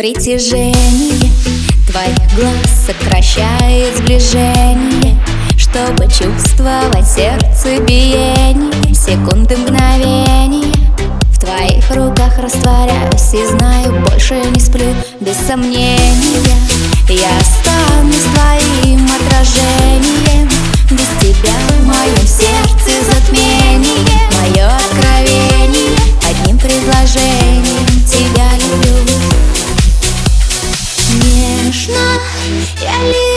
Притяжение. Твоих глаз сокращает сближение Чтобы чувствовать сердце биение. Секунды мгновения. В твоих руках растворяюсь и знаю, больше не сплю Без сомнения. Я останусь твоим отражением я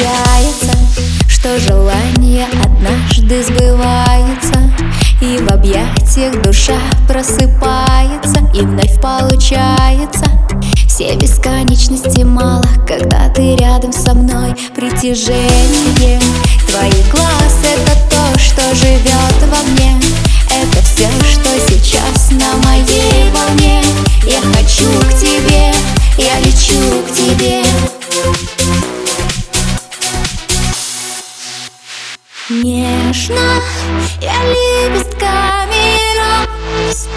случается, что желание однажды сбывается И в объятиях душа просыпается И вновь получается. Все бесконечности мало, когда ты рядом со мной Притяжение. Твои глаз это то, что живет во мне. Это все, что Я лепестками роз